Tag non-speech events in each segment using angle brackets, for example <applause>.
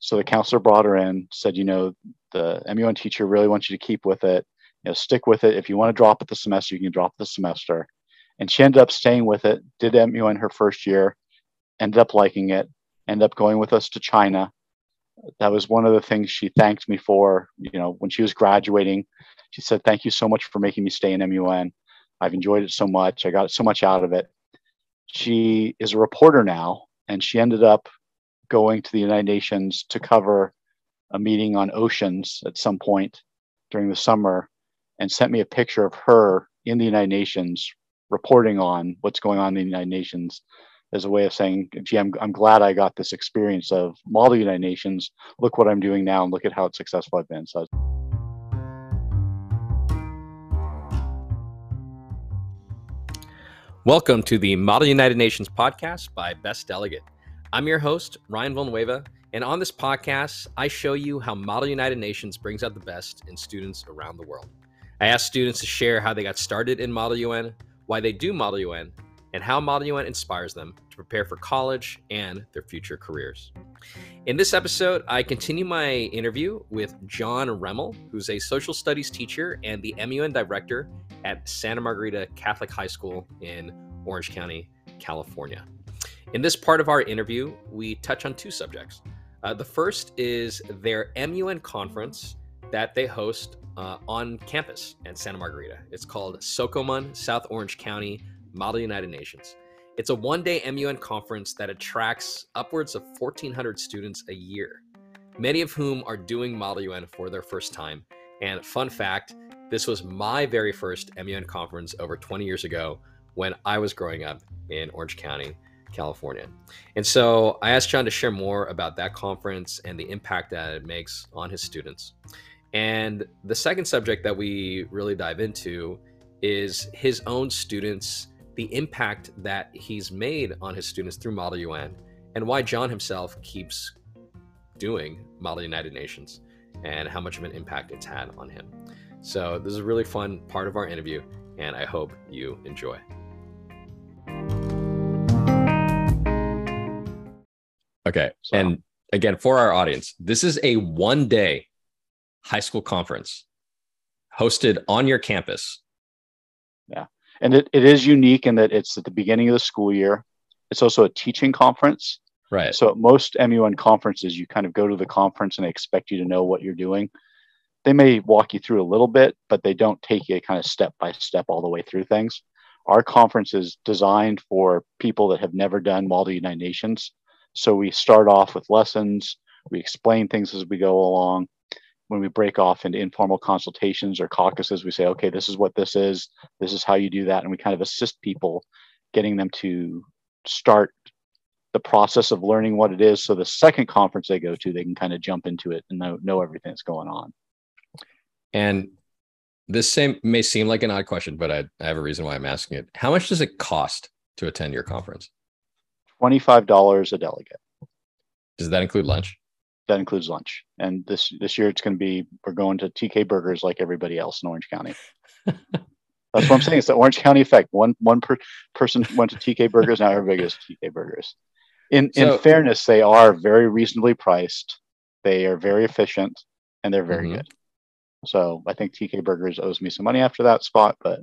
So the counselor brought her in, said, you know, the MUN teacher really wants you to keep with it. You know, stick with it. If you want to drop it the semester, you can drop the semester. And she ended up staying with it, did MUN her first year, ended up liking it, ended up going with us to China. That was one of the things she thanked me for. You know, when she was graduating, she said, Thank you so much for making me stay in MUN. I've enjoyed it so much. I got so much out of it. She is a reporter now, and she ended up going to the United Nations to cover a meeting on oceans at some point during the summer and sent me a picture of her in the United Nations reporting on what's going on in the United Nations as a way of saying, gee, I'm, I'm glad I got this experience of model United Nations. Look what I'm doing now and look at how successful I've been. So Welcome to the Model United Nations podcast by Best Delegate. I'm your host, Ryan Villanueva, and on this podcast, I show you how Model United Nations brings out the best in students around the world. I ask students to share how they got started in Model UN, why they do Model UN, and how Model UN inspires them to prepare for college and their future careers. In this episode, I continue my interview with John Remmell, who's a social studies teacher and the MUN director at Santa Margarita Catholic High School in Orange County, California. In this part of our interview, we touch on two subjects. Uh, the first is their MUN conference that they host uh, on campus at Santa Margarita. It's called SOCOMUN, South Orange County Model United Nations. It's a one day MUN conference that attracts upwards of 1,400 students a year, many of whom are doing Model UN for their first time. And fun fact this was my very first MUN conference over 20 years ago when I was growing up in Orange County, California. And so I asked John to share more about that conference and the impact that it makes on his students. And the second subject that we really dive into is his own students, the impact that he's made on his students through Model UN, and why John himself keeps doing Model United Nations and how much of an impact it's had on him. So, this is a really fun part of our interview, and I hope you enjoy. Okay. So. And again, for our audience, this is a one day high school conference hosted on your campus. Yeah. And it, it is unique in that it's at the beginning of the school year. It's also a teaching conference. Right. So at most MUN conferences, you kind of go to the conference and they expect you to know what you're doing they may walk you through a little bit, but they don't take you kind of step by step all the way through things. Our conference is designed for people that have never done Model United Nations. So we start off with lessons, we explain things as we go along. When we break off into informal consultations or caucuses, we say, okay, this is what this is, this is how you do that. And we kind of assist people getting them to start the process of learning what it is. So the second conference they go to, they can kind of jump into it and know, know everything that's going on. And this same may seem like an odd question, but I, I have a reason why I'm asking it. How much does it cost to attend your conference? $25 a delegate. Does that include lunch? That includes lunch. And this this year it's going to be we're going to TK Burgers like everybody else in Orange County. <laughs> That's what I'm saying. It's the Orange County effect. One one per, person went to TK Burgers, now everybody goes to TK Burgers. In so, in fairness, they are very reasonably priced. They are very efficient, and they're very mm-hmm. good. So I think TK Burgers owes me some money after that spot, but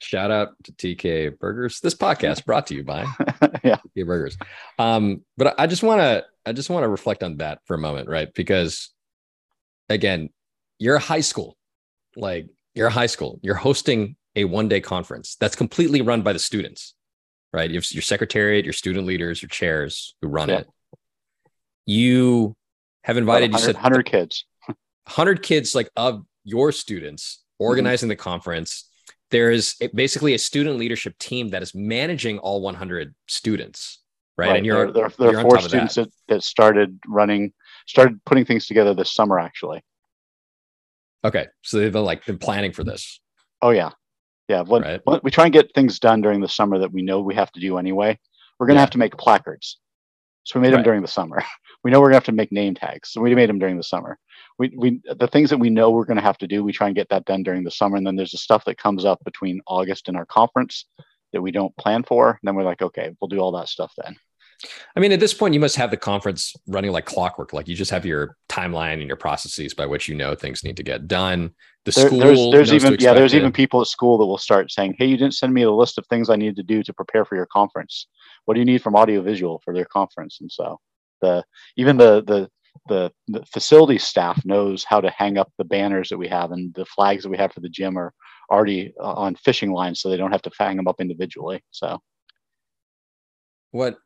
shout out to TK Burgers. This podcast brought to you by <laughs> yeah. TK Burgers. Um, but I just want to I just want to reflect on that for a moment, right? Because again, you're a high school, like you're a high school, you're hosting a one day conference that's completely run by the students, right? You have your secretariat, your student leaders, your chairs who run yeah. it. You have invited you said 100 kids 100 kids like of your students organizing mm-hmm. the conference. There is basically a student leadership team that is managing all 100 students, right? right. And you're there, there, there are four students that. that. that started running, started putting things together this summer, actually. Okay, so they've been like been planning for this. Oh yeah, yeah. When, right. when we try and get things done during the summer that we know we have to do anyway, we're going to yeah. have to make placards. So we made right. them during the summer. <laughs> we know we're going to have to make name tags, so we made them during the summer we, we the things that we know we're going to have to do we try and get that done during the summer and then there's the stuff that comes up between august and our conference that we don't plan for and then we're like okay we'll do all that stuff then I mean, at this point, you must have the conference running like clockwork. Like you just have your timeline and your processes by which you know things need to get done. The There- school, there's there's even yeah there's expect even people at school that will start saying, "Hey, you didn't send me a list of things I need to do to prepare for your conference. What do you need from audiovisual for their conference?" And so the even the the the, the facility staff knows how to hang up the banners that we have and the flags that we have for the gym are already uh, on fishing lines, so they don't have to hang them up individually. So what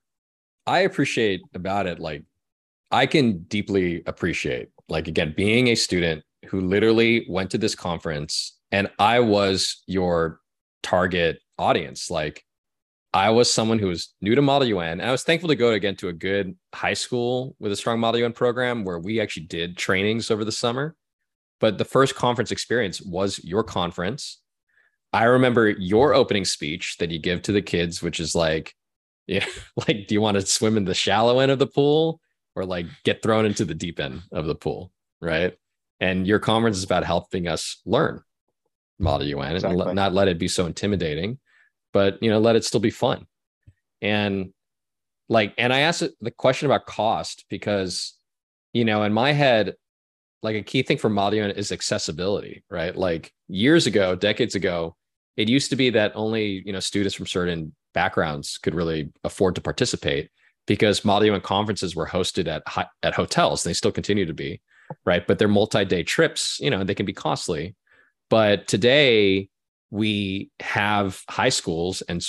I appreciate about it, like I can deeply appreciate, like again, being a student who literally went to this conference and I was your target audience. Like I was someone who was new to Model UN. And I was thankful to go again to a good high school with a strong Model UN program where we actually did trainings over the summer. But the first conference experience was your conference. I remember your opening speech that you give to the kids, which is like, <laughs> yeah, like, do you want to swim in the shallow end of the pool or like get thrown into the deep end of the pool? Right. And your conference is about helping us learn Model UN and Exactly. let- not let it be so intimidating, but you know, let it still be fun. And like, and I asked the question about cost because, you know, in my head, like a key thing for Model UN is accessibility, right? Like years ago, decades ago, it used to be that only you know students from certain backgrounds could really afford to participate because Model UN conferences were hosted at at hotels. They still continue to be, right? But they're multi-day trips, you know, they can be costly. But today we have high schools and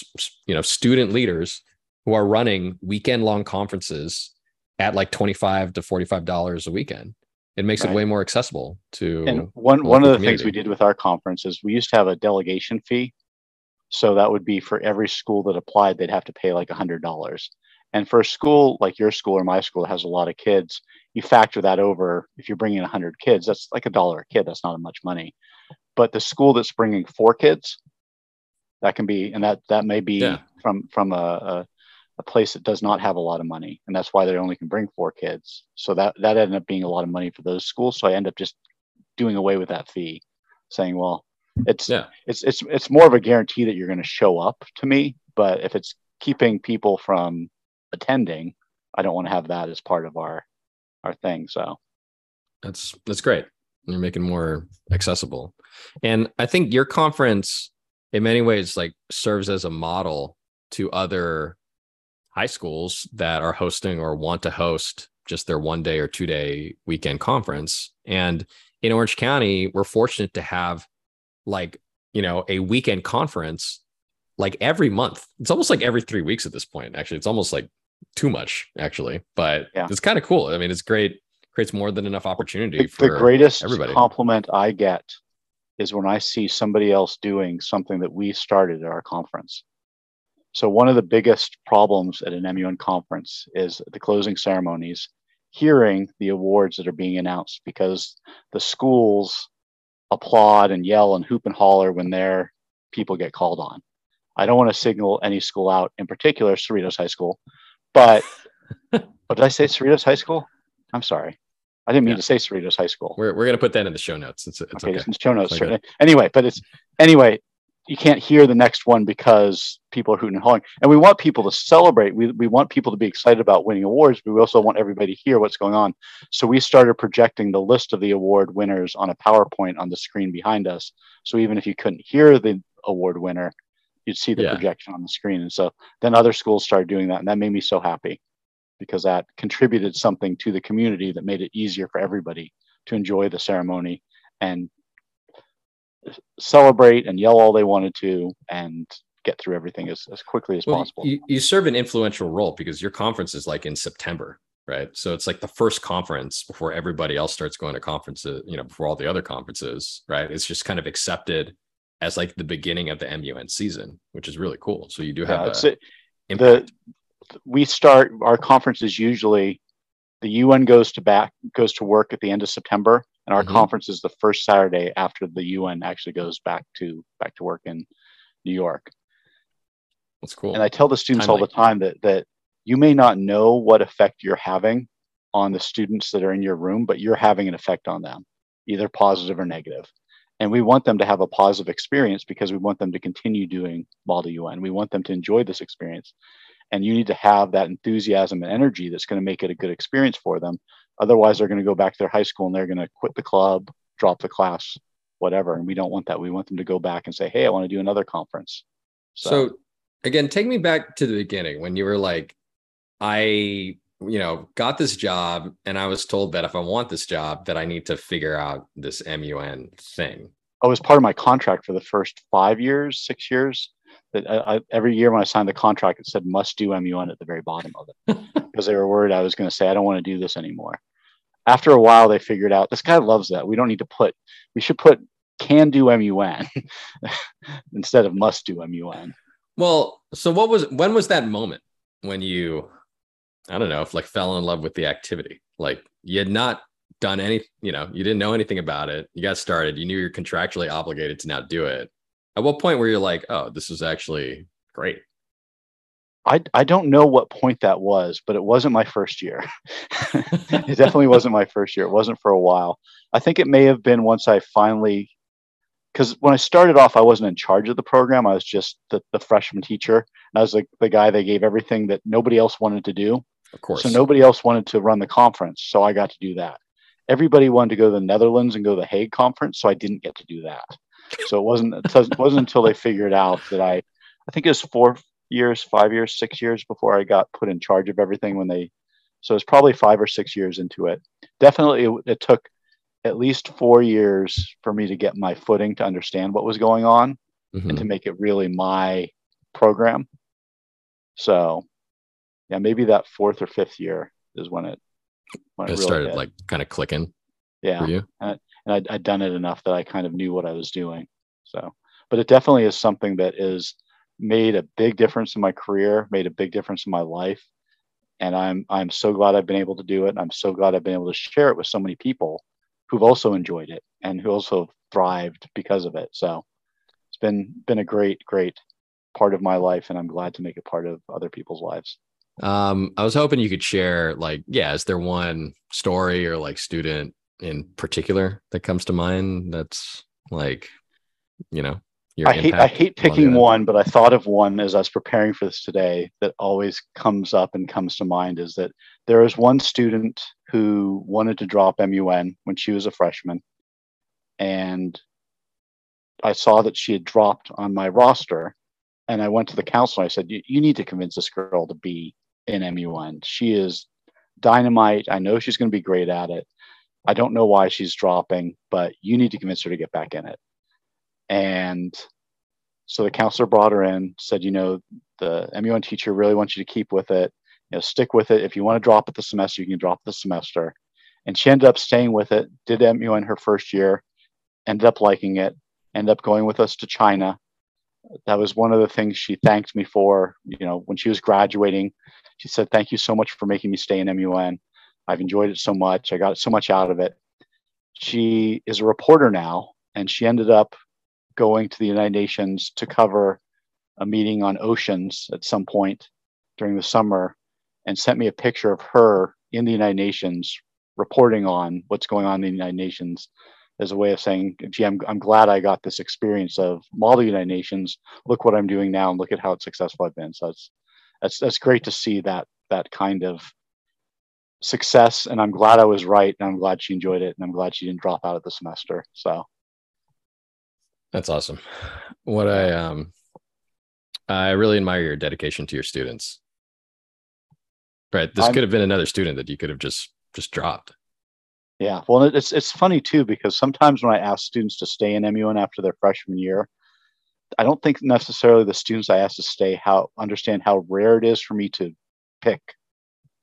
you know student leaders who are running weekend-long conferences at like 25 to 45 dollars a weekend. It makes Right. it way more accessible to and one one of the things we did with our conference is we used to have a delegation fee so that would be for every school that applied they'd have to pay like a hundred dollars and for a school like your school or my school that has a lot of kids you factor that over if you're bringing a hundred kids that's like a dollar a kid that's not much money but the school that's bringing four kids that can be and that that may be Yeah. from from a, a a place that does not have a lot of money and that's why they only can bring four kids so that that ended up being a lot of money for those schools so i end up just doing away with that fee saying well it's Yeah. it's it's it's more of a guarantee that you're going to show up to me but if it's keeping people from attending i don't want to have that as part of our our thing so That's that's great. You're making more accessible. And I think your conference in many ways like serves as a model to other high schools that are hosting or want to host just their one day or two day weekend conference. And in Orange County, we're fortunate to have like, you know, a weekend conference like every month. It's almost like every 3 weeks at this point. Actually, it's almost like too much actually, but Yeah. it's kind of cool. I mean, it's great creates more than enough opportunity the, for the greatest everybody. compliment i get is when i see somebody else doing something that we started at our conference. So one of the biggest problems at an mun conference is the closing ceremonies hearing the awards that are being announced because the schools applaud and yell and hoop and holler when their people get called on. I don't want to signal any school out in particular cerritos high school but <laughs> oh, did i say? Cerritos high school? I'm sorry i didn't mean Yeah. to say cerritos high school We're, we're gonna put that in the show notes. It's, it's okay, okay. it's in the show notes. It's. Anyway, but it's anyway, you can't hear the next one because people are hooting and hollering. And we want people to celebrate. We, we want people to be excited about winning awards, but we also want everybody to hear what's going on. So we started projecting the list of the award winners on a PowerPoint on the screen behind us. So even if you couldn't hear the award winner, you'd see the Yeah. projection on the screen. And so then other schools started doing that. And that made me so happy because that contributed something to the community that made it easier for everybody to enjoy the ceremony and celebrate and yell all they wanted to and get through everything as, as quickly as Well, possible. you, you serve an influential role because your conference is like in September, right? So it's like the first conference before everybody else starts going to conferences, you know, before all the other conferences, right? It's just kind of accepted as like the beginning of the MUN season, which is really cool. So you do have Yeah, a it- impact. We start our conferences usually the UN goes to back goes to work at the end of September and our Mhm. conference is the first Saturday after the UN actually goes back to back to work in New York. That's cool. And I tell the students all the time that that you may not know what effect you're having on the students that are in your room, but you're having an effect on them, either positive or negative. And we want them to have a positive experience because we want them to continue doing Model UN. We want them to enjoy this experience. And you need to have that enthusiasm and energy that's going to make it a good experience for them. Otherwise they're going to go back to their high school and they're going to quit the club drop the class whatever and we don't want that. We want them to go back and say hey i want to do another conference. So, so again take me back to the beginning when you were like i you know got this job and i was told that if i want this job that i need to figure out this mun thing. I was part of my contract for the first five years, six years. That I, I, every year when I signed the contract, it said must do MUN at the very bottom of it <laughs> because they were worried I was going to say I don't want to do this anymore. After a while, they figured out this guy loves that. We don't need to put. We should put can do MUN <laughs> instead of must do MUN. Well, so what was when was that moment when you, I don't know, if like fell in love with the activity? Like you had not done any, you know, you didn't know anything about it. You got started. You knew you're contractually obligated to now do it. At what point were you like, oh, this is actually great? I, I don't know what point that was, but it wasn't my first year. <laughs> it definitely wasn't my first year. It wasn't for a while. I think it may have been once I finally, because when I started off, I wasn't in charge of the program. I was just the, the freshman teacher. And I was like the guy they gave everything that nobody else wanted to do. Of course. So nobody else wanted to run the conference. So I got to do that everybody wanted to go to the Netherlands and go to the Hague conference, so I didn't get to do that. So it wasn't it wasn't until they figured out that I I think it was four years, five years, six years before I got put in charge of everything when they so it's probably five or six years into it. Definitely it, it took at least four years for me to get my footing to understand what was going on mm-hmm. and to make it really my program. So yeah, maybe that fourth or fifth year is when it when it, it really started hit. like kind of clicking. Yeah. For you? And, and I'd, I'd done it enough that I kind of knew what I was doing. So, but it definitely is something that is made a big difference in my career, made a big difference in my life. And I'm, I'm so glad I've been able to do it. I'm so glad I've been able to share it with so many people who've also enjoyed it and who also thrived because of it. So it's been, been a great, great part of my life. And I'm glad to make it part of other people's lives. Um, I was hoping you could share, like, yeah, is there one story or like student in particular that comes to mind that's like, you know, I hate I hate picking one, but I thought of one as I was preparing for this today that always comes up and comes to mind is that there was one student who wanted to drop MUN when she was a freshman, and I saw that she had dropped on my roster, and I went to the counselor. I said, "You need to convince this girl to be in MUN. She is dynamite. I know she's going to be great at it. I don't know why she's dropping, but you need to convince her to get back in it. And so the counselor brought her in, said, you know, the MUN teacher really wants you to keep with it. You know, stick with it. If you want to drop it the semester, you can drop the semester. And she ended up staying with it, did MUN her first year, ended up liking it, ended up going with us to China. That was one of the things she thanked me for. You know, when she was graduating, she said, Thank you so much for making me stay in MUN. I've enjoyed it so much. I got so much out of it. She is a reporter now, and she ended up going to the United Nations to cover a meeting on oceans at some point during the summer and sent me a picture of her in the United Nations reporting on what's going on in the United Nations as a way of saying, gee, I'm, I'm glad I got this experience of model United Nations. Look what I'm doing now and look at how successful I've been. So it's that's that's great to see that that kind of success and i'm glad i was right and i'm glad she enjoyed it and i'm glad she didn't drop out of the semester so. That's awesome. What i um i really admire your dedication to your students. Right this I'm, could have been another student that you could have just just dropped. Yeah well it's it's funny too because sometimes when i ask students to stay in mun after their freshman year I don't think necessarily the students I ask to stay how understand how rare it is for me to pick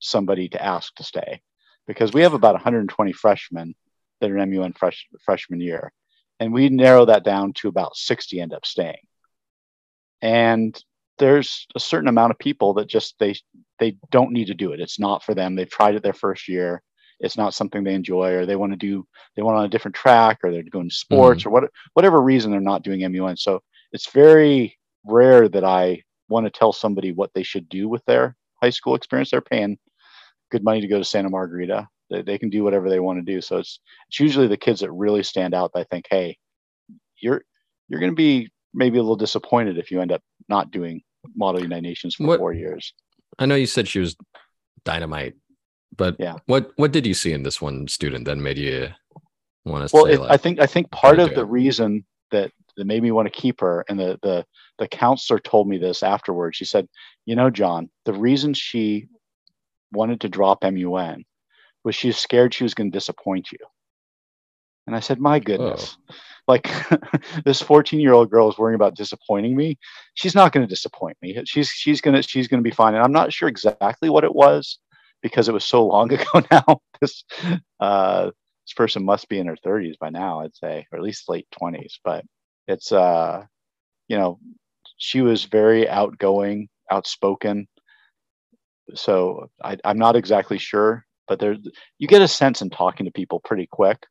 somebody to ask to stay because we have about 120 freshmen that are in MUN fresh, freshman year, and we narrow that down to about 60 end up staying. And there's a certain amount of people that just they they don't need to do it. It's not for them. They've tried it their first year. It's not something they enjoy, or they want to do. They want on a different track, or they're going to sports, mm-hmm. or what whatever reason they're not doing MUN. So it's very rare that I want to tell somebody what they should do with their high school experience. They're paying good money to go to Santa Margarita. They, they can do whatever they want to do. So it's it's usually the kids that really stand out I think, hey, you're you're going to be maybe a little disappointed if you end up not doing Model United Nations for what, four years. I know you said she was dynamite, but Yeah. what what did you see in this one student that made you want to Well, say it, like, I think I think part of the it? reason that that made me want to keep her, and the the the counselor told me this afterwards. She said, "You know, John, the reason she wanted to drop MUN was she was scared she was going to disappoint you." And I said, "My goodness." Like <laughs> this 14 year old girl is worrying about disappointing me. She's not going to disappoint me. She's she's gonna she's gonna be fine. And I'm not sure exactly what it was because it was so long <laughs> ago now. This uh, this person must be in her 30s by now, I'd say, or at least late 20s. But it's uh, you know, she was very outgoing, outspoken. So I, I'm not exactly sure, but there you get a sense in talking to people pretty quick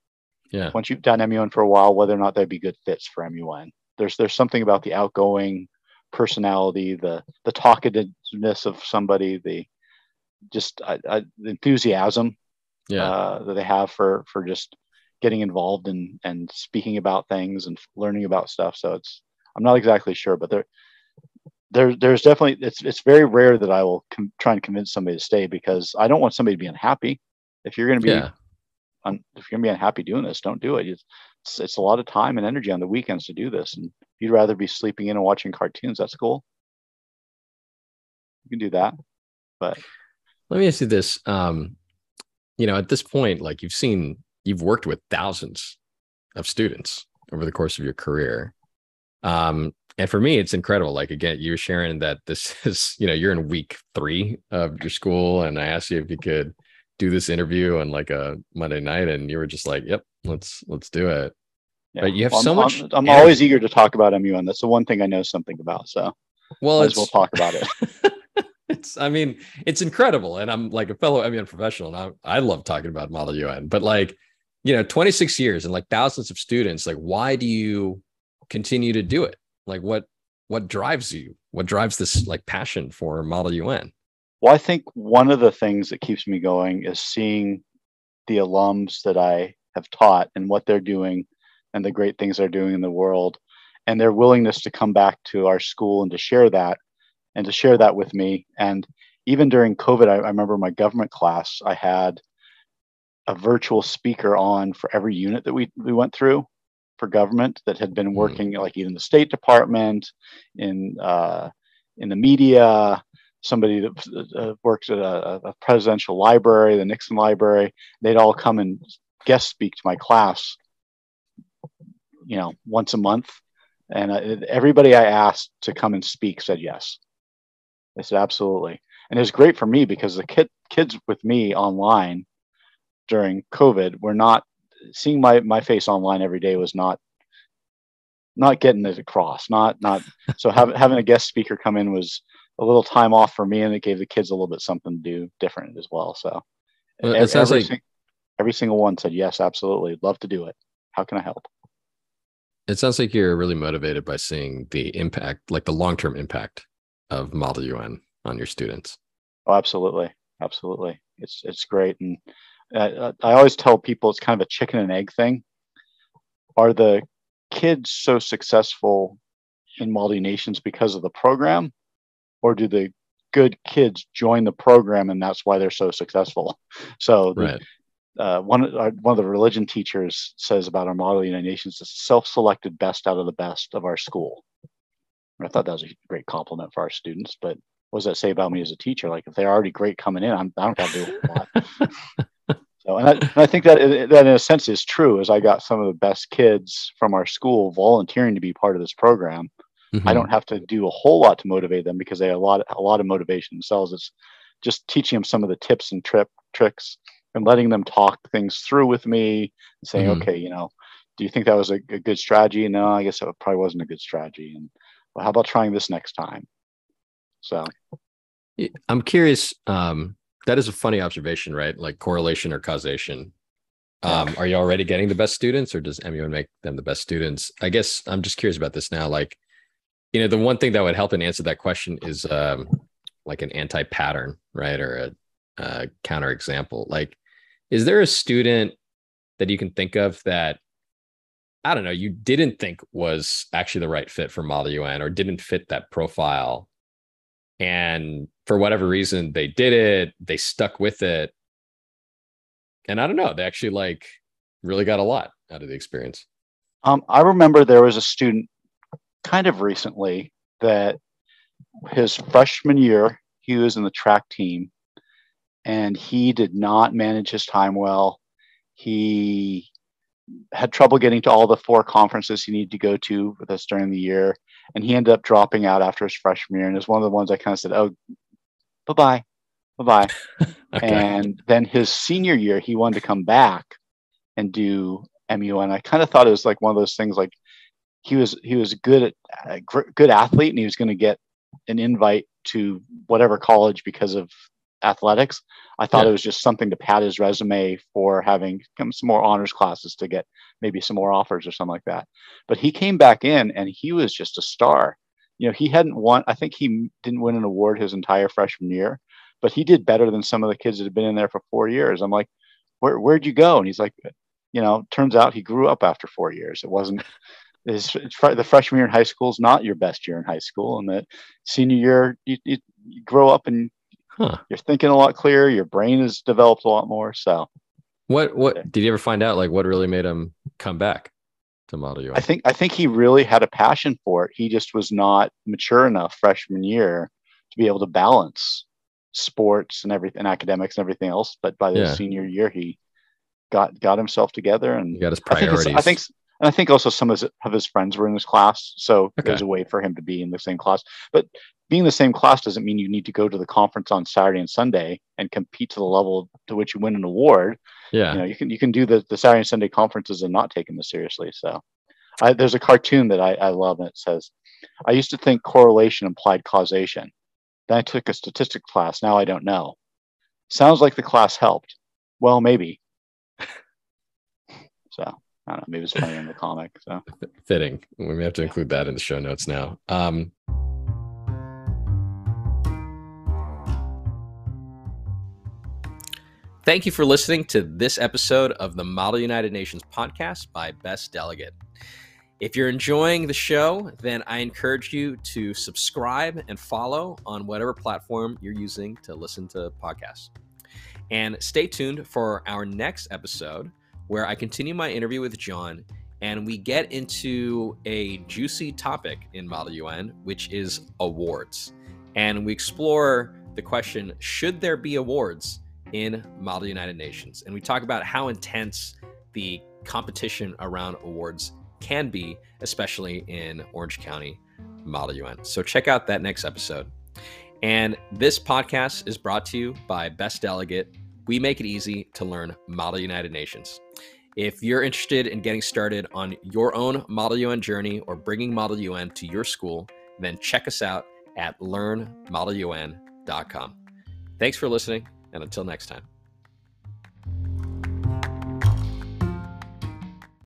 yeah, once you've done MUN for a while, whether or not they'd be good fits for MUN. There's there's something about the outgoing personality, the the talkativeness of somebody, the just enthusiasm yeah, uh, that they have for for just getting involved and and speaking about things and learning about stuff. So it's I'm not exactly sure, but there there there's definitely it's it's very rare that I will com- try and convince somebody to stay because I don't want somebody to be unhappy. If you're going to be yeah. un- if you're gonna be unhappy doing this, don't do it. It's, it's it's a lot of time and energy on the weekends to do this, and if you'd rather be sleeping in and watching cartoons. That's cool. You can do that, but Let me ask you this. Um, you know, at this point, like you've seen, you've worked with thousands of students over the course of your career. Um, and for me, it's incredible. Like again, you were sharing that this <laughs> is, you know, you're in week three of your school, and I asked you if you could do this interview on like a Monday night, and you were just like, "Yep, let's let's do it." yeah. But you have Well, so I'm, much I'm, I'm always eager to talk about MUN. That's the one thing I know something about. So Well, might it's as well talk about it. <laughs> it's I mean, it's incredible. And I'm like a fellow MUN professional and I, I love talking about Model UN, but like, you know, 26 years and like thousands of students, like why do you continue to do it? Like what what drives you? What drives this like passion for Model UN? Well, I think one of the things that keeps me going is seeing the alums that I have taught and what they're doing and the great things they're doing in the world and their willingness to come back to our school and to share that and to share that with me. And even during COVID, I, I remember my government class, I had a virtual speaker on for every unit that we, we went through for government that had been Mhm. working like in the State Department, in uh, in the media, somebody that uh, works at a, a presidential library, the Nixon Library. They'd all come and guest speak to my class, you know, once a month. And uh, everybody I asked to come and speak said yes. They said absolutely, and it was great for me because the kid kids with me online during COVID were not seeing my my face online every day was not not getting it across. Not not <laughs> so having having a guest speaker come in was a little time off for me, and it gave the kids a little bit something to do different as well. So Well, it sounds every, like- sing- every single one said yes, absolutely, love to do it. How can I help? It sounds like you're really motivated by seeing the impact, like the long-term impact of Model UN on your students. Oh, absolutely, absolutely. It's it's great, and uh, I always tell people it's kind of a chicken and egg thing. Are the kids so successful in Multi Nations because of the program, or do the good kids join the program and that's why they're so successful? <laughs> So the, uh, one of our, one of the religion teachers says about our model United Nations is self-selected best out of the best of our school. And I thought that was a great compliment for our students. But what does that say about me as a teacher? Like if they're already great coming in, I'm, I don't have to do a lot. <laughs> so, and I, and I think that that in a sense is true. As I got some of the best kids from our school volunteering to be part of this program, I Mhm. don't have to do a whole lot to motivate them because they have a lot a lot of motivation themselves. It's just teaching them some of the tips and trip tricks and letting them talk things through with me and saying, Mhm. okay, you know, do you think that was a, a good strategy? No, I guess it probably wasn't a good strategy. And well, how about trying this next time? So I'm curious. Um, that is a funny observation, right? Like correlation or causation. Um, are you already getting the best students, or does MUN make them the best students? I guess I'm just curious about this now. Like, you know, the one thing that would help in answer that question is um, like an anti-pattern, right, or a, a counter example. Like, is there a student that you can think of that I don't know, you didn't think was actually the right fit for Model UN or didn't fit that profile And for whatever reason, they did it, they stuck with it. And I don't know, they actually like really got a lot out of the experience. Um, I remember there was a student kind of recently that his freshman year, he was in the track team and he did not manage his time well. He had trouble getting to all the four conferences he needed to go to with us during the year. And he ended up dropping out after his freshman year. And it's one of the ones I kind of said, oh, bye bye, bye bye. <laughs> okay. And then his senior year, he wanted to come back and do MUN. I kind of thought it was like one of those things like he was he was good at uh, a good athlete and he was going to get an invite to whatever college because of athletics. I thought yeah. it was just something to pad his resume for having some more honors classes to get maybe some more offers or something like that. But he came back in and he was just a star. You know, he hadn't won, I think he didn't win an award his entire freshman year, but he did better than some of the kids that had been in there for four years. I'm like, Where, where'd you go? And he's like, you know, turns out he grew up after four years. It wasn't <laughs> his, the freshman year in high school is not your best year in high school. And the senior year, you, you, you grow up and Huh. You're thinking a lot clearer. Your brain has developed a lot more. So, what what did you ever find out? Like, what really made him come back to Model UN? I think I think he really had a passion for it. He just was not mature enough freshman year to be able to balance sports and everything, and academics and everything else. But by the yeah. senior year, he got got himself together and he got his priorities. I think, I think and I think also some of his, of his friends were in this class, so okay. there's a way for him to be in the same class. But being in the same class doesn't mean you need to go to the conference on Saturday and Sunday and compete to the level to which you win an award. Yeah, you know, you can you can do the the Saturday and Sunday conferences and not taking this seriously. So, I, there's a cartoon that I, I love, and it says, "I used to think correlation implied causation. Then I took a statistics class. Now I don't know. Sounds like the class helped. Well, maybe." <laughs> so I don't know. Maybe it's funny in the comic. So <laughs> fitting. We may have to include that in the show notes now. Um, Thank you for listening to this episode of the Model United Nations podcast by Best Delegate. If you're enjoying the show, then I encourage you to subscribe and follow on whatever platform you're using to listen to podcasts. And stay tuned for our next episode where I continue my interview with John and we get into a juicy topic in Model UN, which is awards. And we explore the question should there be awards? in Model United Nations. And we talk about how intense the competition around awards can be, especially in Orange County Model UN. So check out that next episode. And this podcast is brought to you by Best Delegate. We make it easy to learn Model United Nations. If you're interested in getting started on your own Model UN journey or bringing Model UN to your school, then check us out at learnmodelun.com. Thanks for listening and until next time.